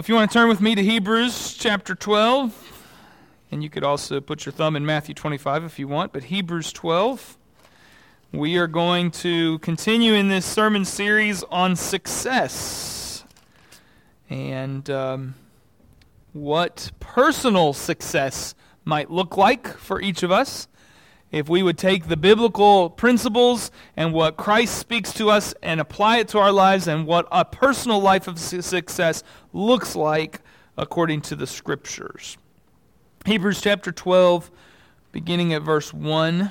Well, if you want to turn with me to Hebrews chapter 12, and you could also put your thumb in Matthew 25 if you want, but Hebrews 12, we are going to continue in this sermon series on success. And um, what personal success might look like for each of us if we would take the biblical principles and what Christ speaks to us and apply it to our lives and what a personal life of success looks like according to the scriptures. Hebrews chapter 12, beginning at verse 1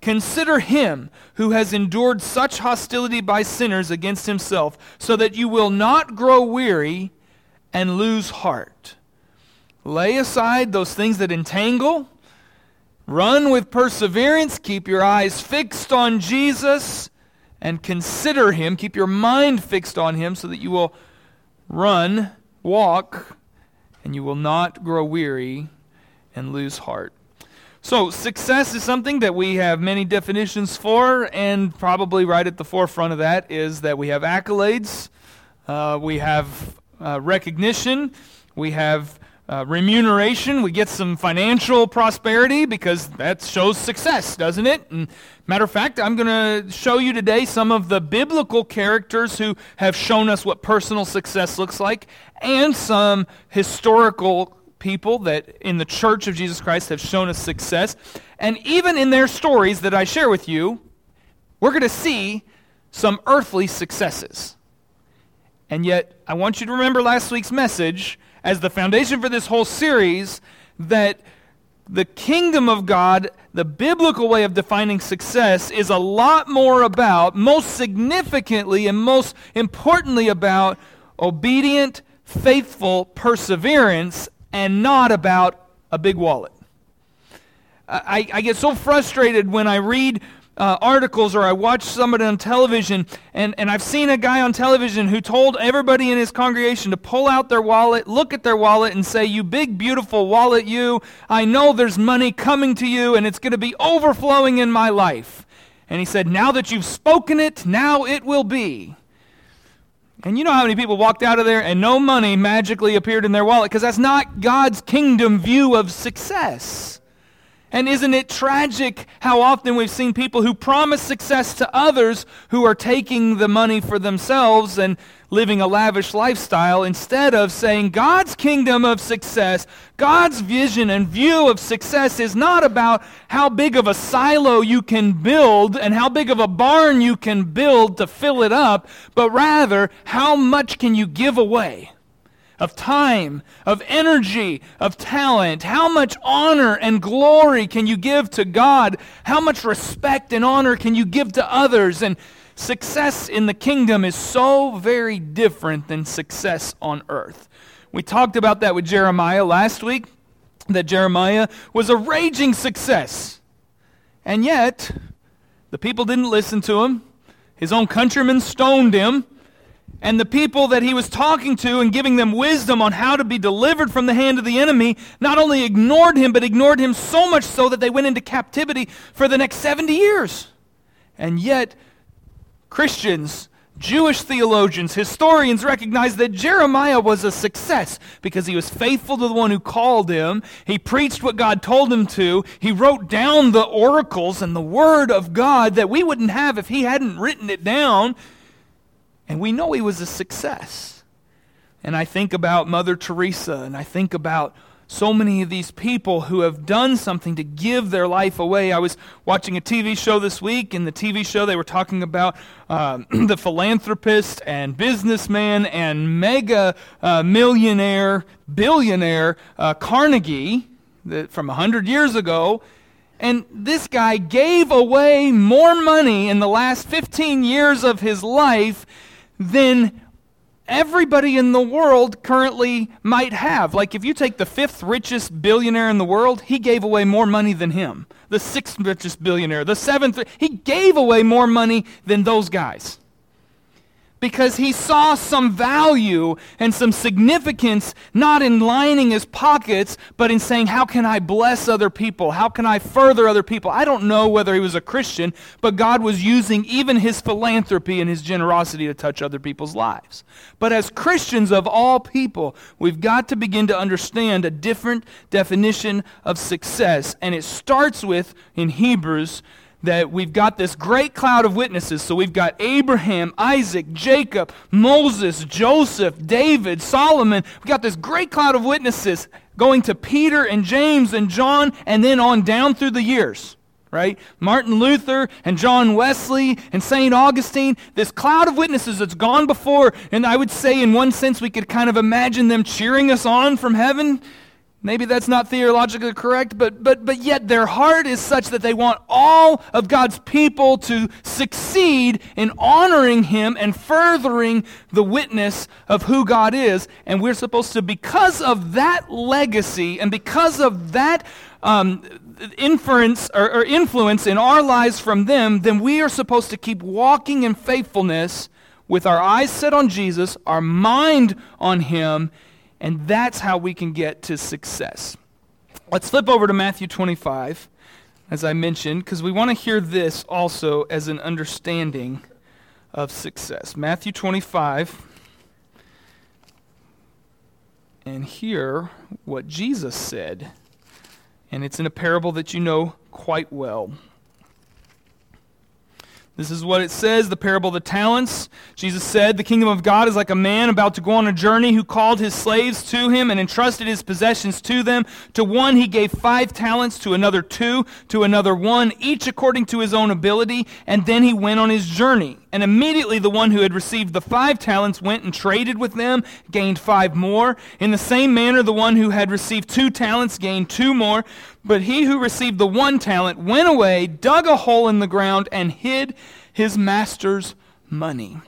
Consider him who has endured such hostility by sinners against himself, so that you will not grow weary and lose heart. Lay aside those things that entangle. Run with perseverance. Keep your eyes fixed on Jesus and consider him. Keep your mind fixed on him so that you will run, walk, and you will not grow weary and lose heart. So, success is something that we have many definitions for, and probably right at the forefront of that is that we have accolades, uh, we have uh, recognition, we have uh, remuneration, we get some financial prosperity because that shows success, doesn't it? And matter of fact, I'm going to show you today some of the biblical characters who have shown us what personal success looks like, and some historical people that in the church of Jesus Christ have shown us success. And even in their stories that I share with you, we're going to see some earthly successes. And yet, I want you to remember last week's message as the foundation for this whole series that the kingdom of God, the biblical way of defining success, is a lot more about, most significantly and most importantly, about obedient, faithful perseverance and not about a big wallet. I, I get so frustrated when I read uh, articles or I watch somebody on television, and, and I've seen a guy on television who told everybody in his congregation to pull out their wallet, look at their wallet, and say, You big, beautiful wallet, you, I know there's money coming to you, and it's going to be overflowing in my life. And he said, Now that you've spoken it, now it will be. And you know how many people walked out of there and no money magically appeared in their wallet because that's not God's kingdom view of success. And isn't it tragic how often we've seen people who promise success to others who are taking the money for themselves and living a lavish lifestyle instead of saying God's kingdom of success, God's vision and view of success is not about how big of a silo you can build and how big of a barn you can build to fill it up, but rather how much can you give away? Of time, of energy, of talent? How much honor and glory can you give to God? How much respect and honor can you give to others? And success in the kingdom is so very different than success on earth. We talked about that with Jeremiah last week, that Jeremiah was a raging success. And yet, the people didn't listen to him. His own countrymen stoned him. And the people that he was talking to and giving them wisdom on how to be delivered from the hand of the enemy not only ignored him, but ignored him so much so that they went into captivity for the next 70 years. And yet, Christians, Jewish theologians, historians recognize that Jeremiah was a success because he was faithful to the one who called him. He preached what God told him to. He wrote down the oracles and the word of God that we wouldn't have if he hadn't written it down. And we know he was a success. And I think about Mother Teresa, and I think about so many of these people who have done something to give their life away. I was watching a TV show this week. and the TV show, they were talking about um, the philanthropist and businessman and mega uh, millionaire, billionaire uh, Carnegie that, from 100 years ago. And this guy gave away more money in the last 15 years of his life than everybody in the world currently might have. Like if you take the fifth richest billionaire in the world, he gave away more money than him. The sixth richest billionaire, the seventh, he gave away more money than those guys because he saw some value and some significance not in lining his pockets, but in saying, How can I bless other people? How can I further other people? I don't know whether he was a Christian, but God was using even his philanthropy and his generosity to touch other people's lives. But as Christians of all people, we've got to begin to understand a different definition of success. And it starts with, in Hebrews, that we've got this great cloud of witnesses. So we've got Abraham, Isaac, Jacob, Moses, Joseph, David, Solomon. We've got this great cloud of witnesses going to Peter and James and John and then on down through the years. Right? Martin Luther and John Wesley and St. Augustine, this cloud of witnesses that's gone before, and I would say in one sense we could kind of imagine them cheering us on from heaven Maybe that's not theologically correct, but, but, but yet their heart is such that they want all of God's people to succeed in honoring Him and furthering the witness of who God is. And we're supposed to, because of that legacy and because of that um, inference or, or influence in our lives from them, then we are supposed to keep walking in faithfulness with our eyes set on Jesus, our mind on Him, and that's how we can get to success. Let's flip over to Matthew 25, as I mentioned, because we want to hear this also as an understanding of success. Matthew 25, and hear what Jesus said. And it's in a parable that you know quite well. This is what it says, the parable of the talents. Jesus said, The kingdom of God is like a man about to go on a journey who called his slaves to him and entrusted his possessions to them. To one he gave five talents, to another two, to another one, each according to his own ability, and then he went on his journey. And immediately the one who had received the five talents went and traded with them, gained five more. In the same manner, the one who had received two talents gained two more. But he who received the one talent went away, dug a hole in the ground, and hid his master's money.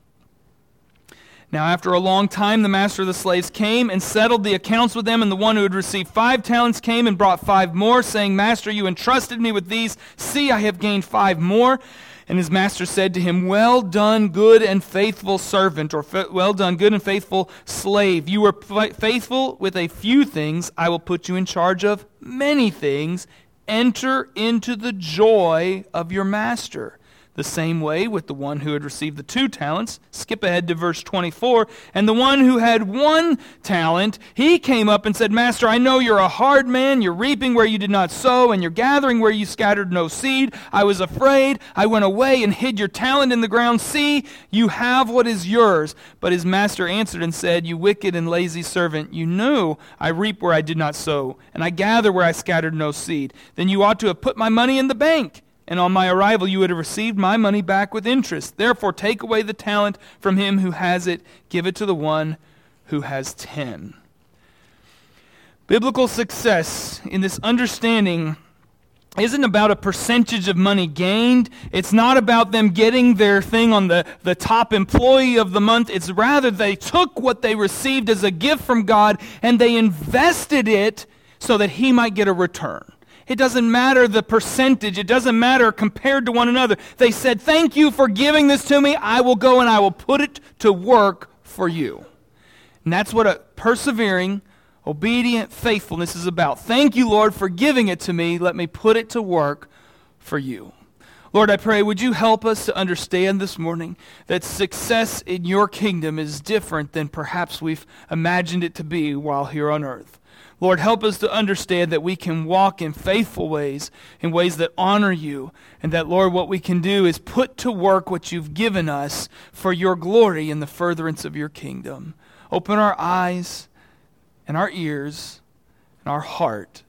Now, after a long time, the master of the slaves came and settled the accounts with them, and the one who had received five talents came and brought five more, saying, Master, you entrusted me with these. See, I have gained five more. And his master said to him, Well done, good and faithful servant, or well done, good and faithful slave. You were faithful with a few things. I will put you in charge of many things. Enter into the joy of your master. The same way with the one who had received the two talents. Skip ahead to verse 24. And the one who had one talent, he came up and said, Master, I know you're a hard man. You're reaping where you did not sow, and you're gathering where you scattered no seed. I was afraid. I went away and hid your talent in the ground. See, you have what is yours. But his master answered and said, You wicked and lazy servant, you knew I reap where I did not sow, and I gather where I scattered no seed. Then you ought to have put my money in the bank and on my arrival you would have received my money back with interest. Therefore, take away the talent from him who has it, give it to the one who has ten. Biblical success in this understanding isn't about a percentage of money gained. It's not about them getting their thing on the, the top employee of the month. It's rather they took what they received as a gift from God and they invested it so that He might get a return. It doesn't matter the percentage. It doesn't matter compared to one another. They said, Thank you for giving this to me. I will go and I will put it to work for you. And that's what a persevering, obedient faithfulness is about. Thank you, Lord, for giving it to me. Let me put it to work for you. Lord, I pray, would you help us to understand this morning that success in your kingdom is different than perhaps we've imagined it to be while here on earth. Lord, help us to understand that we can walk in faithful ways, in ways that honor you, and that, Lord, what we can do is put to work what you've given us for your glory in the furtherance of your kingdom. Open our eyes and our ears and our heart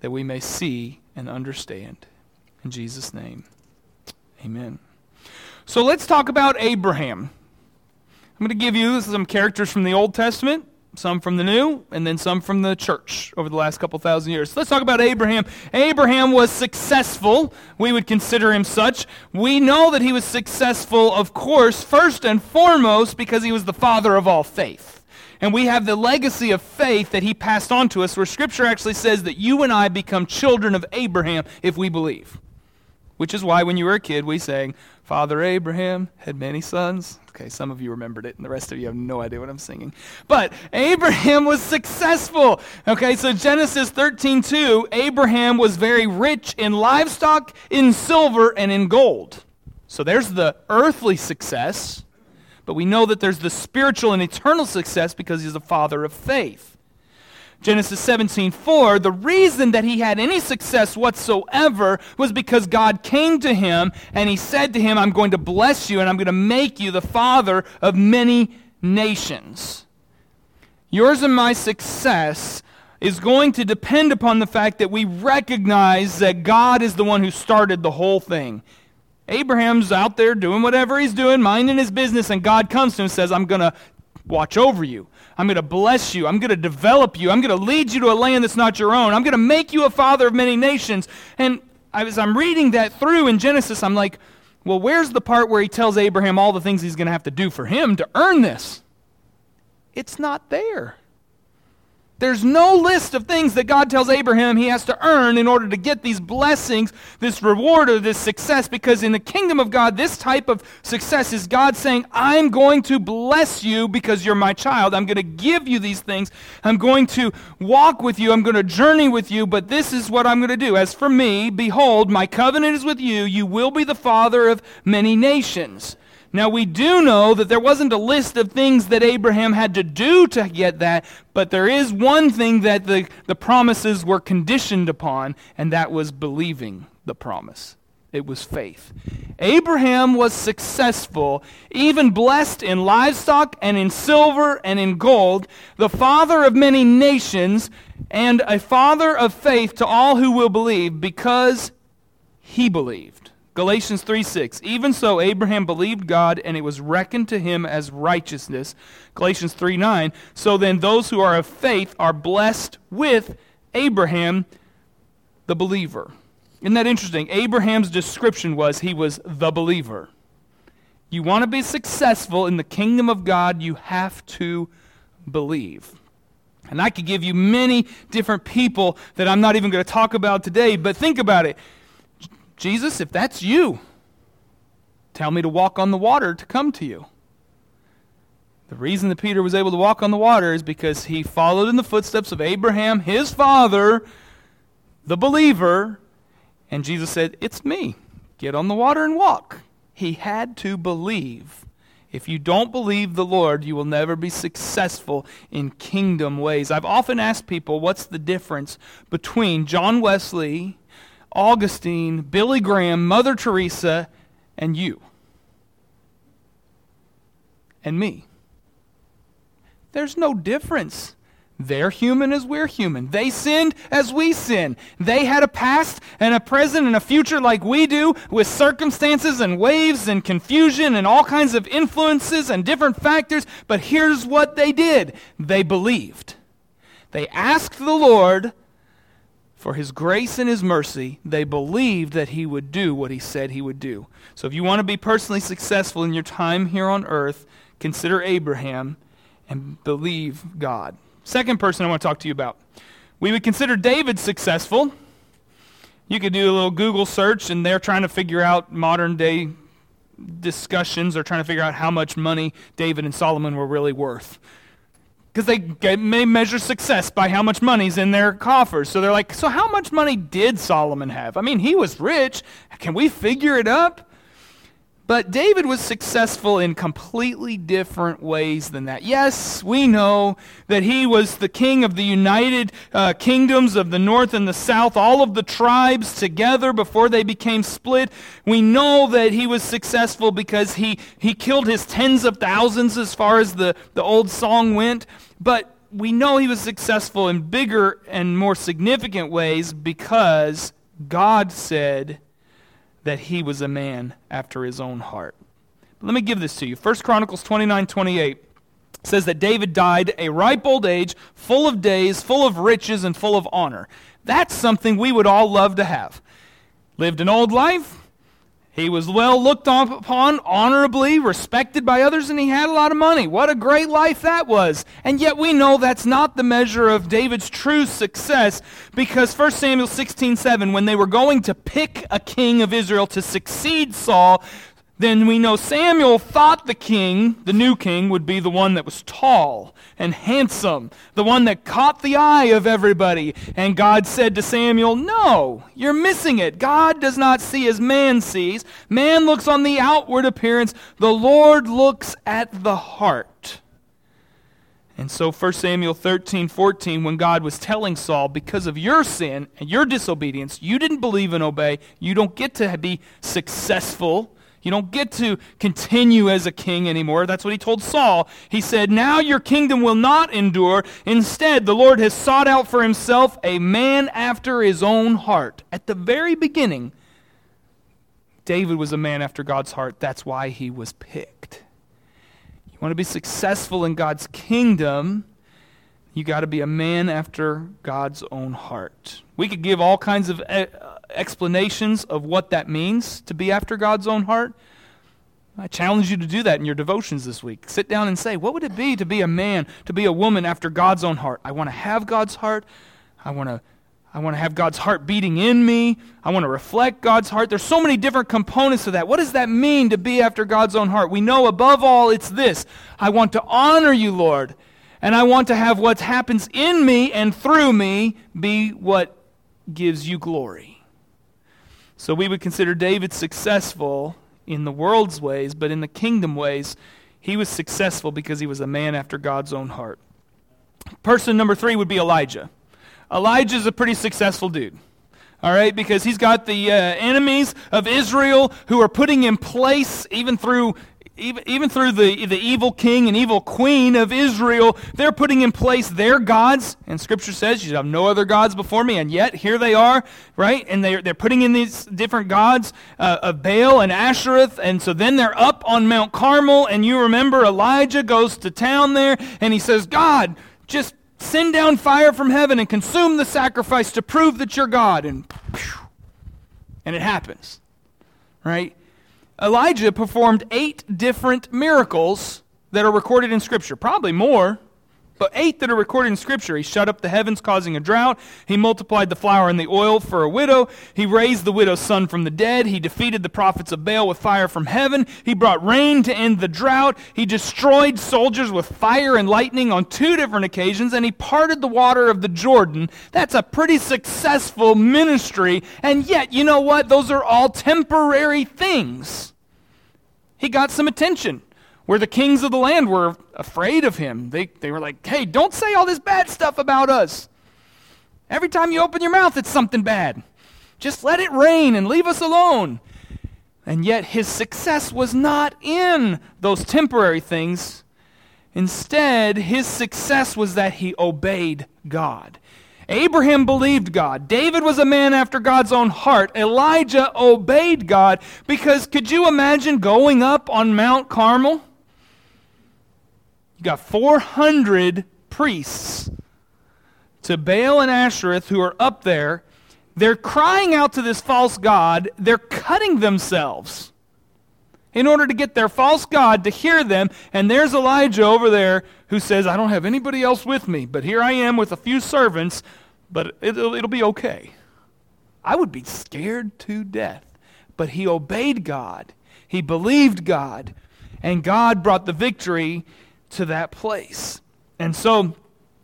that we may see and understand. In Jesus' name, amen. So let's talk about Abraham. I'm going to give you some characters from the Old Testament some from the new, and then some from the church over the last couple thousand years. So let's talk about Abraham. Abraham was successful. We would consider him such. We know that he was successful, of course, first and foremost because he was the father of all faith. And we have the legacy of faith that he passed on to us, where Scripture actually says that you and I become children of Abraham if we believe. Which is why when you were a kid, we sang, Father Abraham had many sons. Okay, some of you remembered it, and the rest of you have no idea what I'm singing. But Abraham was successful. Okay, so Genesis 13 2, Abraham was very rich in livestock, in silver, and in gold. So there's the earthly success, but we know that there's the spiritual and eternal success because he's a father of faith. Genesis 17:4, the reason that he had any success whatsoever was because God came to him and he said to him, "I'm going to bless you and I'm going to make you the father of many nations." Yours and my success is going to depend upon the fact that we recognize that God is the one who started the whole thing. Abraham's out there doing whatever he's doing, minding his business, and God comes to him and says, I'm going to watch over you. I'm going to bless you. I'm going to develop you. I'm going to lead you to a land that's not your own. I'm going to make you a father of many nations. And as I'm reading that through in Genesis, I'm like, well, where's the part where he tells Abraham all the things he's going to have to do for him to earn this? It's not there. There's no list of things that God tells Abraham he has to earn in order to get these blessings, this reward or this success, because in the kingdom of God, this type of success is God saying, I'm going to bless you because you're my child. I'm going to give you these things. I'm going to walk with you. I'm going to journey with you, but this is what I'm going to do. As for me, behold, my covenant is with you. You will be the father of many nations. Now, we do know that there wasn't a list of things that Abraham had to do to get that, but there is one thing that the, the promises were conditioned upon, and that was believing the promise. It was faith. Abraham was successful, even blessed in livestock and in silver and in gold, the father of many nations, and a father of faith to all who will believe, because he believed. Galatians 3 6. Even so, Abraham believed God, and it was reckoned to him as righteousness. Galatians 3 9. So then, those who are of faith are blessed with Abraham, the believer. Isn't that interesting? Abraham's description was he was the believer. You want to be successful in the kingdom of God, you have to believe. And I could give you many different people that I'm not even going to talk about today, but think about it. Jesus, if that's you, tell me to walk on the water to come to you. The reason that Peter was able to walk on the water is because he followed in the footsteps of Abraham, his father, the believer, and Jesus said, It's me. Get on the water and walk. He had to believe. If you don't believe the Lord, you will never be successful in kingdom ways. I've often asked people, what's the difference between John Wesley Augustine, Billy Graham, Mother Teresa, and you. And me. There's no difference. They're human as we're human. They sinned as we sin. They had a past and a present and a future like we do, with circumstances and waves and confusion and all kinds of influences and different factors. But here's what they did they believed. They asked the Lord for his grace and his mercy, they believed that he would do what he said he would do. So if you want to be personally successful in your time here on earth, consider Abraham and believe God. Second person I want to talk to you about. We would consider David successful. You could do a little Google search, and they're trying to figure out modern day discussions. They're trying to figure out how much money David and Solomon were really worth because they may measure success by how much money's in their coffers. So they're like, so how much money did Solomon have? I mean, he was rich. Can we figure it up? But David was successful in completely different ways than that. Yes, we know that he was the king of the united uh, kingdoms of the north and the south, all of the tribes together before they became split. We know that he was successful because he, he killed his tens of thousands as far as the, the old song went. But we know he was successful in bigger and more significant ways because God said, that he was a man after his own heart. But let me give this to you. 1 Chronicles 29 28. says that David died a ripe old age, full of days, full of riches, and full of honor. That's something we would all love to have. Lived an old life. He was well looked upon, honorably, respected by others, and he had a lot of money. What a great life that was. And yet we know that's not the measure of David's true success because 1 Samuel 16 7, when they were going to pick a king of Israel to succeed Saul, then we know Samuel thought the king, the new king, would be the one that was tall and handsome, the one that caught the eye of everybody. And God said to Samuel, No, you're missing it. God does not see as man sees. Man looks on the outward appearance, the Lord looks at the heart. And so 1 Samuel 13, 14, when God was telling Saul, because of your sin and your disobedience, you didn't believe and obey, you don't get to be successful you don't get to continue as a king anymore. That's what he told Saul. He said, Now your kingdom will not endure. Instead, the Lord has sought out for himself a man after his own heart. At the very beginning, David was a man after God's heart. That's why he was picked. You want to be successful in God's kingdom, you got to be a man after God's own heart. We could give all kinds of eh, explanations of what that means to be after God's own heart. I challenge you to do that in your devotions this week. Sit down and say, what would it be to be a man, to be a woman after God's own heart? I want to have God's heart. I want to I want to have God's heart beating in me. I want to reflect God's heart. There's so many different components to that. What does that mean to be after God's own heart? We know above all it's this. I want to honor you, Lord, and I want to have what happens in me and through me be what gives you glory. So we would consider David successful in the world's ways, but in the kingdom ways, he was successful because he was a man after God's own heart. Person number three would be Elijah. Elijah's a pretty successful dude. All right, because he's got the uh, enemies of Israel who are putting in place, even through even, even through the, the evil king and evil queen of Israel, they're putting in place their gods. And Scripture says, You have no other gods before me. And yet, here they are, right? And they're, they're putting in these different gods uh, of Baal and Ashereth. And so then they're up on Mount Carmel. And you remember Elijah goes to town there and he says, God, just send down fire from heaven and consume the sacrifice to prove that you're God. And, and it happens, right? Elijah performed eight different miracles that are recorded in Scripture. Probably more, but eight that are recorded in Scripture. He shut up the heavens, causing a drought. He multiplied the flour and the oil for a widow. He raised the widow's son from the dead. He defeated the prophets of Baal with fire from heaven. He brought rain to end the drought. He destroyed soldiers with fire and lightning on two different occasions. And he parted the water of the Jordan. That's a pretty successful ministry. And yet, you know what? Those are all temporary things. He got some attention where the kings of the land were afraid of him. They, they were like, hey, don't say all this bad stuff about us. Every time you open your mouth, it's something bad. Just let it rain and leave us alone. And yet, his success was not in those temporary things. Instead, his success was that he obeyed God. Abraham believed God. David was a man after God's own heart. Elijah obeyed God because could you imagine going up on Mount Carmel? Got 400 priests to Baal and Ashereth who are up there. They're crying out to this false God. They're cutting themselves in order to get their false God to hear them. And there's Elijah over there who says, I don't have anybody else with me, but here I am with a few servants, but it'll, it'll be okay. I would be scared to death. But he obeyed God, he believed God, and God brought the victory to that place. And so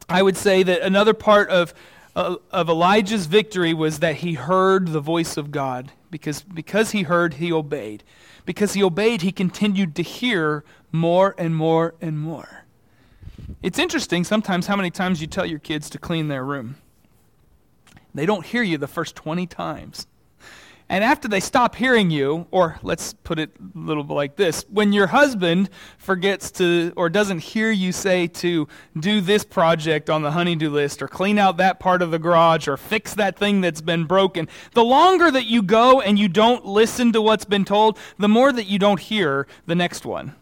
I would say that another part of, uh, of Elijah's victory was that he heard the voice of God. Because, because he heard, he obeyed. Because he obeyed, he continued to hear more and more and more. It's interesting sometimes how many times you tell your kids to clean their room. They don't hear you the first 20 times. And after they stop hearing you, or let's put it a little bit like this when your husband forgets to or doesn't hear you say to do this project on the honeydew list, or clean out that part of the garage, or fix that thing that's been broken, the longer that you go and you don't listen to what's been told, the more that you don't hear the next one.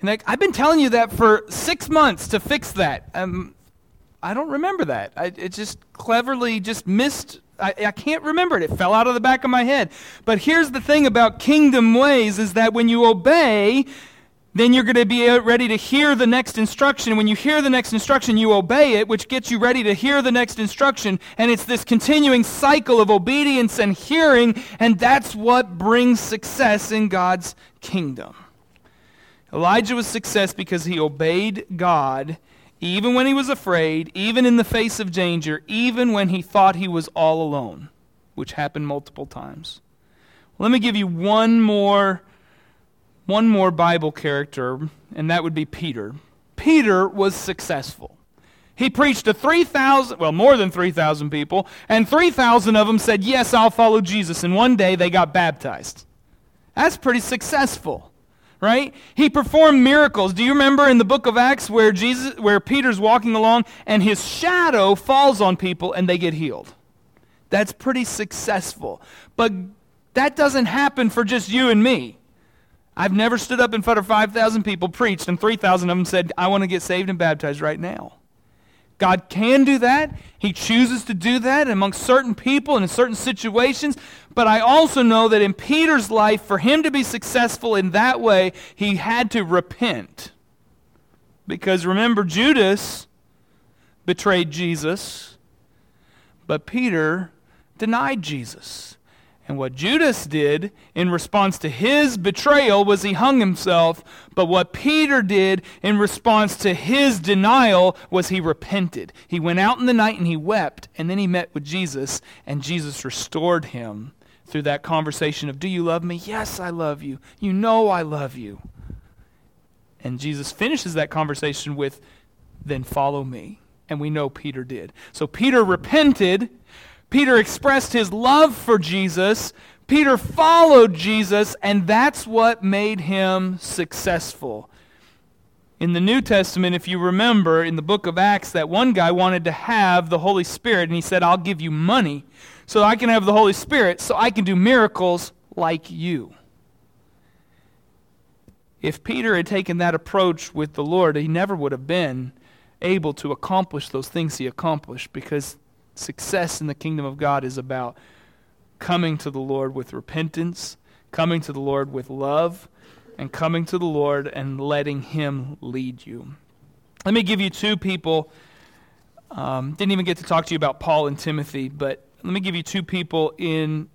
And like, I've been telling you that for six months to fix that. Um, I don't remember that. I, it just cleverly just missed. I, I can't remember it. It fell out of the back of my head. But here's the thing about kingdom ways is that when you obey, then you're going to be uh, ready to hear the next instruction. When you hear the next instruction, you obey it, which gets you ready to hear the next instruction. And it's this continuing cycle of obedience and hearing, and that's what brings success in God's kingdom. Elijah was success because he obeyed God even when he was afraid, even in the face of danger, even when he thought he was all alone, which happened multiple times. Let me give you one more one more Bible character, and that would be Peter. Peter was successful. He preached to 3,000, well, more than 3,000 people, and 3,000 of them said, Yes, I'll follow Jesus. And one day they got baptized. That's pretty successful, right? He performed miracles. Do you remember in the book of Acts where, Jesus, where Peter's walking along and his shadow falls on people and they get healed? That's pretty successful. But that doesn't happen for just you and me. I've never stood up in front of 5,000 people, preached, and 3,000 of them said, I want to get saved and baptized right now. God can do that. He chooses to do that amongst certain people and in certain situations. But I also know that in Peter's life, for him to be successful in that way, he had to repent. Because remember, Judas betrayed Jesus, but Peter denied Jesus. And what Judas did in response to his betrayal was he hung himself. But what Peter did in response to his denial was he repented. He went out in the night and he wept. And then he met with Jesus, and Jesus restored him through that conversation of, Do you love me? Yes, I love you. You know I love you. And Jesus finishes that conversation with, Then follow me. And we know Peter did. So Peter repented Peter expressed his love for Jesus. Peter followed Jesus, and that's what made him successful. In the New Testament, if you remember, in the book of Acts, that one guy wanted to have the Holy Spirit, and he said, I'll give you money so I can have the Holy Spirit, so I can do miracles like you. If Peter had taken that approach with the Lord, he never would have been able to accomplish those things he accomplished because Success in the kingdom of God is about coming to the Lord with repentance, coming to the Lord with love, and coming to the Lord and letting Him lead you. Let me give you two people. Um, didn't even get to talk to you about Paul and Timothy, but let me give you two people in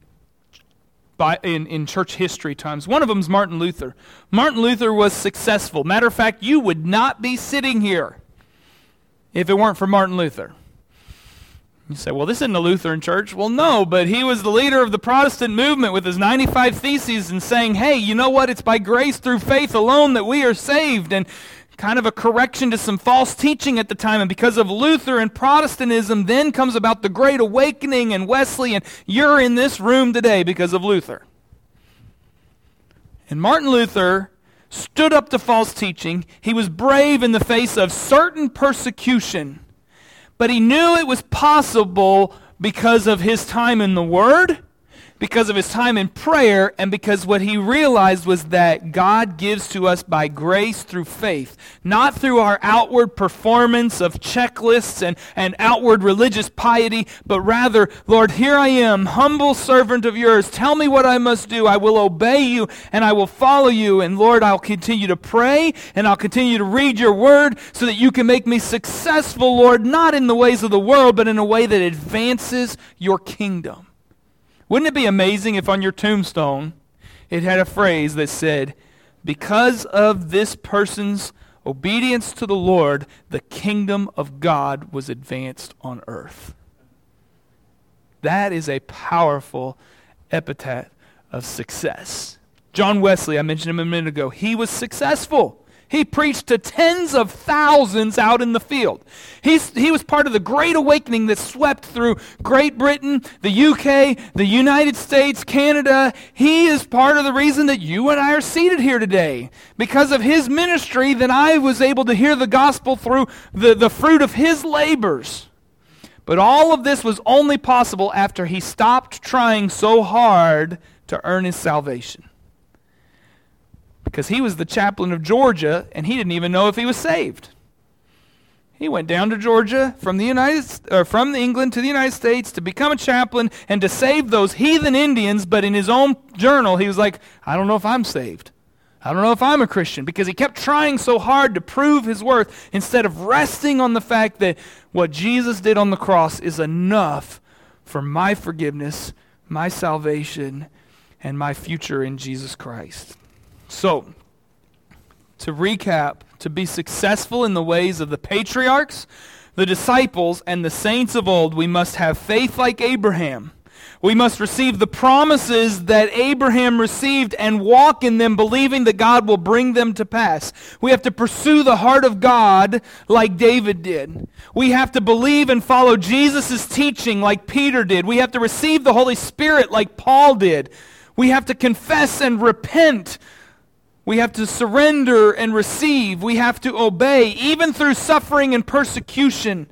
by, in, in church history times. One of them is Martin Luther. Martin Luther was successful. Matter of fact, you would not be sitting here if it weren't for Martin Luther. You say, well, this isn't a Lutheran church. Well, no, but he was the leader of the Protestant movement with his 95 Theses and saying, hey, you know what? It's by grace through faith alone that we are saved. And kind of a correction to some false teaching at the time. And because of Luther and Protestantism, then comes about the Great Awakening and Wesley. And you're in this room today because of Luther. And Martin Luther stood up to false teaching. He was brave in the face of certain persecution but he knew it was possible because of his time in the Word because of his time in prayer and because what he realized was that God gives to us by grace through faith, not through our outward performance of checklists and, and outward religious piety, but rather, Lord, here I am, humble servant of yours. Tell me what I must do. I will obey you and I will follow you. And Lord, I'll continue to pray and I'll continue to read your word so that you can make me successful, Lord, not in the ways of the world, but in a way that advances your kingdom. Wouldn't it be amazing if on your tombstone it had a phrase that said, Because of this person's obedience to the Lord, the kingdom of God was advanced on earth? That is a powerful epithet of success. John Wesley, I mentioned him a minute ago, he was successful. He preached to tens of thousands out in the field. He's, he was part of the great awakening that swept through Great Britain, the UK, the United States, Canada. He is part of the reason that you and I are seated here today. Because of his ministry, that I was able to hear the gospel through the, the fruit of his labors. But all of this was only possible after he stopped trying so hard to earn his salvation. Because he was the chaplain of Georgia and he didn't even know if he was saved. He went down to Georgia from the United or from England to the United States to become a chaplain and to save those heathen Indians, but in his own journal he was like, I don't know if I'm saved. I don't know if I'm a Christian because he kept trying so hard to prove his worth instead of resting on the fact that what Jesus did on the cross is enough for my forgiveness, my salvation, and my future in Jesus Christ. So, to recap, to be successful in the ways of the patriarchs, the disciples, and the saints of old, we must have faith like Abraham. We must receive the promises that Abraham received and walk in them, believing that God will bring them to pass. We have to pursue the heart of God like David did. We have to believe and follow Jesus' teaching like Peter did. We have to receive the Holy Spirit like Paul did. We have to confess and repent. We have to surrender and receive. We have to obey, even through suffering and persecution.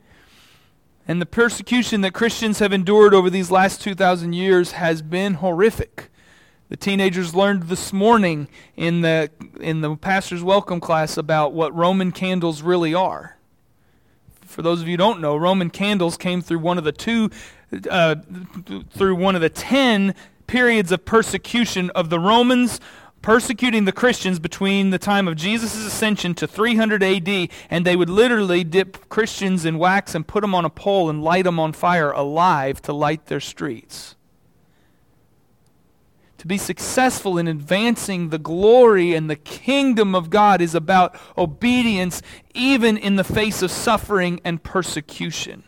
And the persecution that Christians have endured over these last 2,000 years has been horrific. The teenagers learned this morning in the, in the pastor's welcome class about what Roman candles really are. For those of you who don't know, Roman candles came through one of the two, uh, through one of the ten periods of persecution of the Romans persecuting the Christians between the time of Jesus' ascension to 300 AD, and they would literally dip Christians in wax and put them on a pole and light them on fire alive to light their streets. To be successful in advancing the glory and the kingdom of God is about obedience, even in the face of suffering and persecution.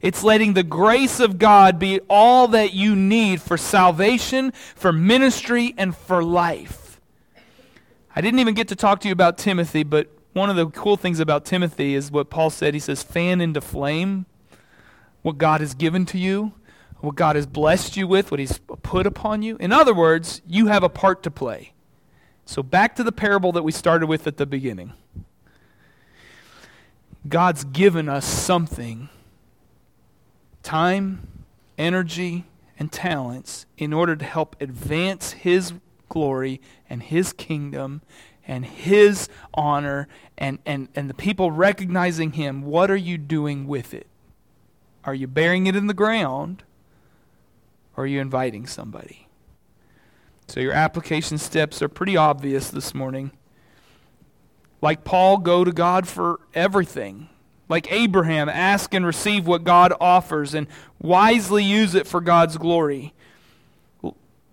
It's letting the grace of God be all that you need for salvation, for ministry, and for life. I didn't even get to talk to you about Timothy, but one of the cool things about Timothy is what Paul said. He says, fan into flame what God has given to you, what God has blessed you with, what He's put upon you. In other words, you have a part to play. So, back to the parable that we started with at the beginning. God's given us something time, energy, and talents in order to help advance His glory and his kingdom and his honor and, and, and the people recognizing him, what are you doing with it? Are you burying it in the ground or are you inviting somebody? So your application steps are pretty obvious this morning. Like Paul, go to God for everything. Like Abraham, ask and receive what God offers and wisely use it for God's glory.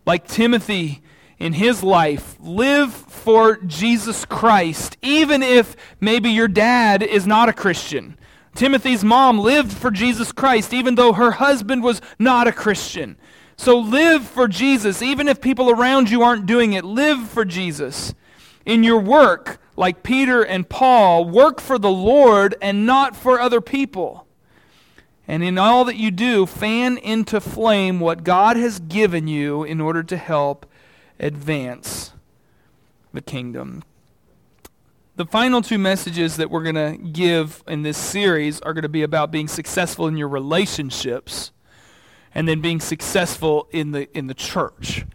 Like Timothy, in his life, live for Jesus Christ, even if maybe your dad is not a Christian. Timothy's mom lived for Jesus Christ, even though her husband was not a Christian. So live for Jesus, even if people around you aren't doing it. Live for Jesus. In your work, like Peter and Paul, work for the Lord and not for other people. And in all that you do, fan into flame what God has given you in order to help advance the kingdom. The final two messages that we're going to give in this series are going to be about being successful in your relationships and then being successful in the in the church.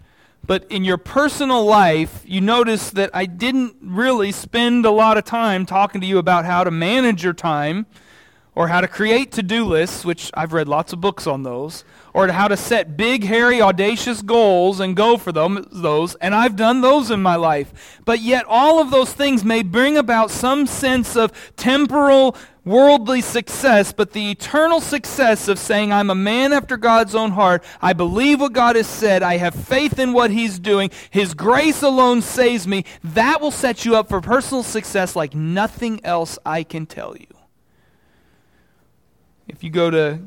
But in your personal life, you notice that I didn't really spend a lot of time talking to you about how to manage your time or how to create to-do lists, which I've read lots of books on those, or how to set big, hairy, audacious goals and go for them, those, and I've done those in my life. But yet, all of those things may bring about some sense of temporal, worldly success, but the eternal success of saying, I'm a man after God's own heart, I believe what God has said, I have faith in what He's doing, His grace alone saves me, that will set you up for personal success like nothing else I can tell you. If you go to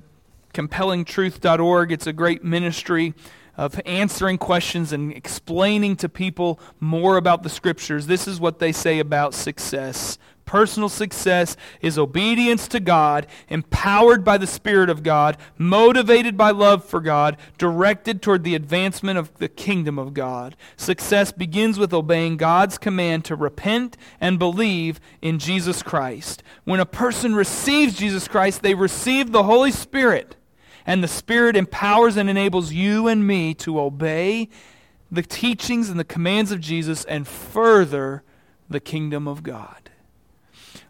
compellingtruth.org. It's a great ministry of answering questions and explaining to people more about the scriptures. This is what they say about success. Personal success is obedience to God, empowered by the Spirit of God, motivated by love for God, directed toward the advancement of the kingdom of God. Success begins with obeying God's command to repent and believe in Jesus Christ. When a person receives Jesus Christ, they receive the Holy Spirit and the Spirit empowers and enables you and me to obey the teachings and the commands of Jesus and further the kingdom of God.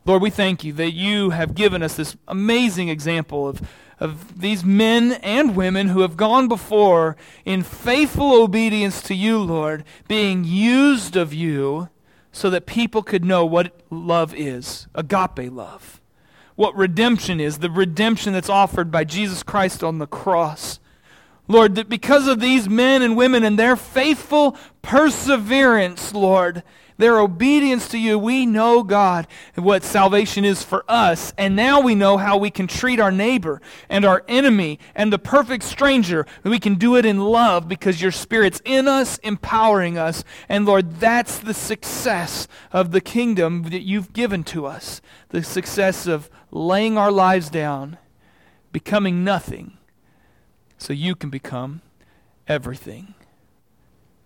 Lord, we thank you that you have given us this amazing example of, of these men and women who have gone before in faithful obedience to you, Lord, being used of you so that people could know what love is agape love, what redemption is, the redemption that's offered by Jesus Christ on the cross. Lord, that because of these men and women and their faithful perseverance, Lord, their obedience to you, we know, God, what salvation is for us. And now we know how we can treat our neighbor and our enemy and the perfect stranger. We can do it in love because your Spirit's in us, empowering us. And Lord, that's the success of the kingdom that you've given to us the success of laying our lives down, becoming nothing, so you can become everything.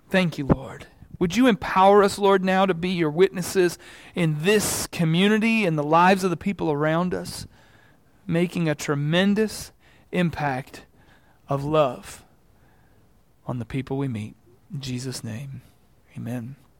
Thank you, Lord. Would you empower us, Lord, now to be your witnesses in this community and the lives of the people around us, making a tremendous impact of love on the people we meet. In Jesus' name, amen.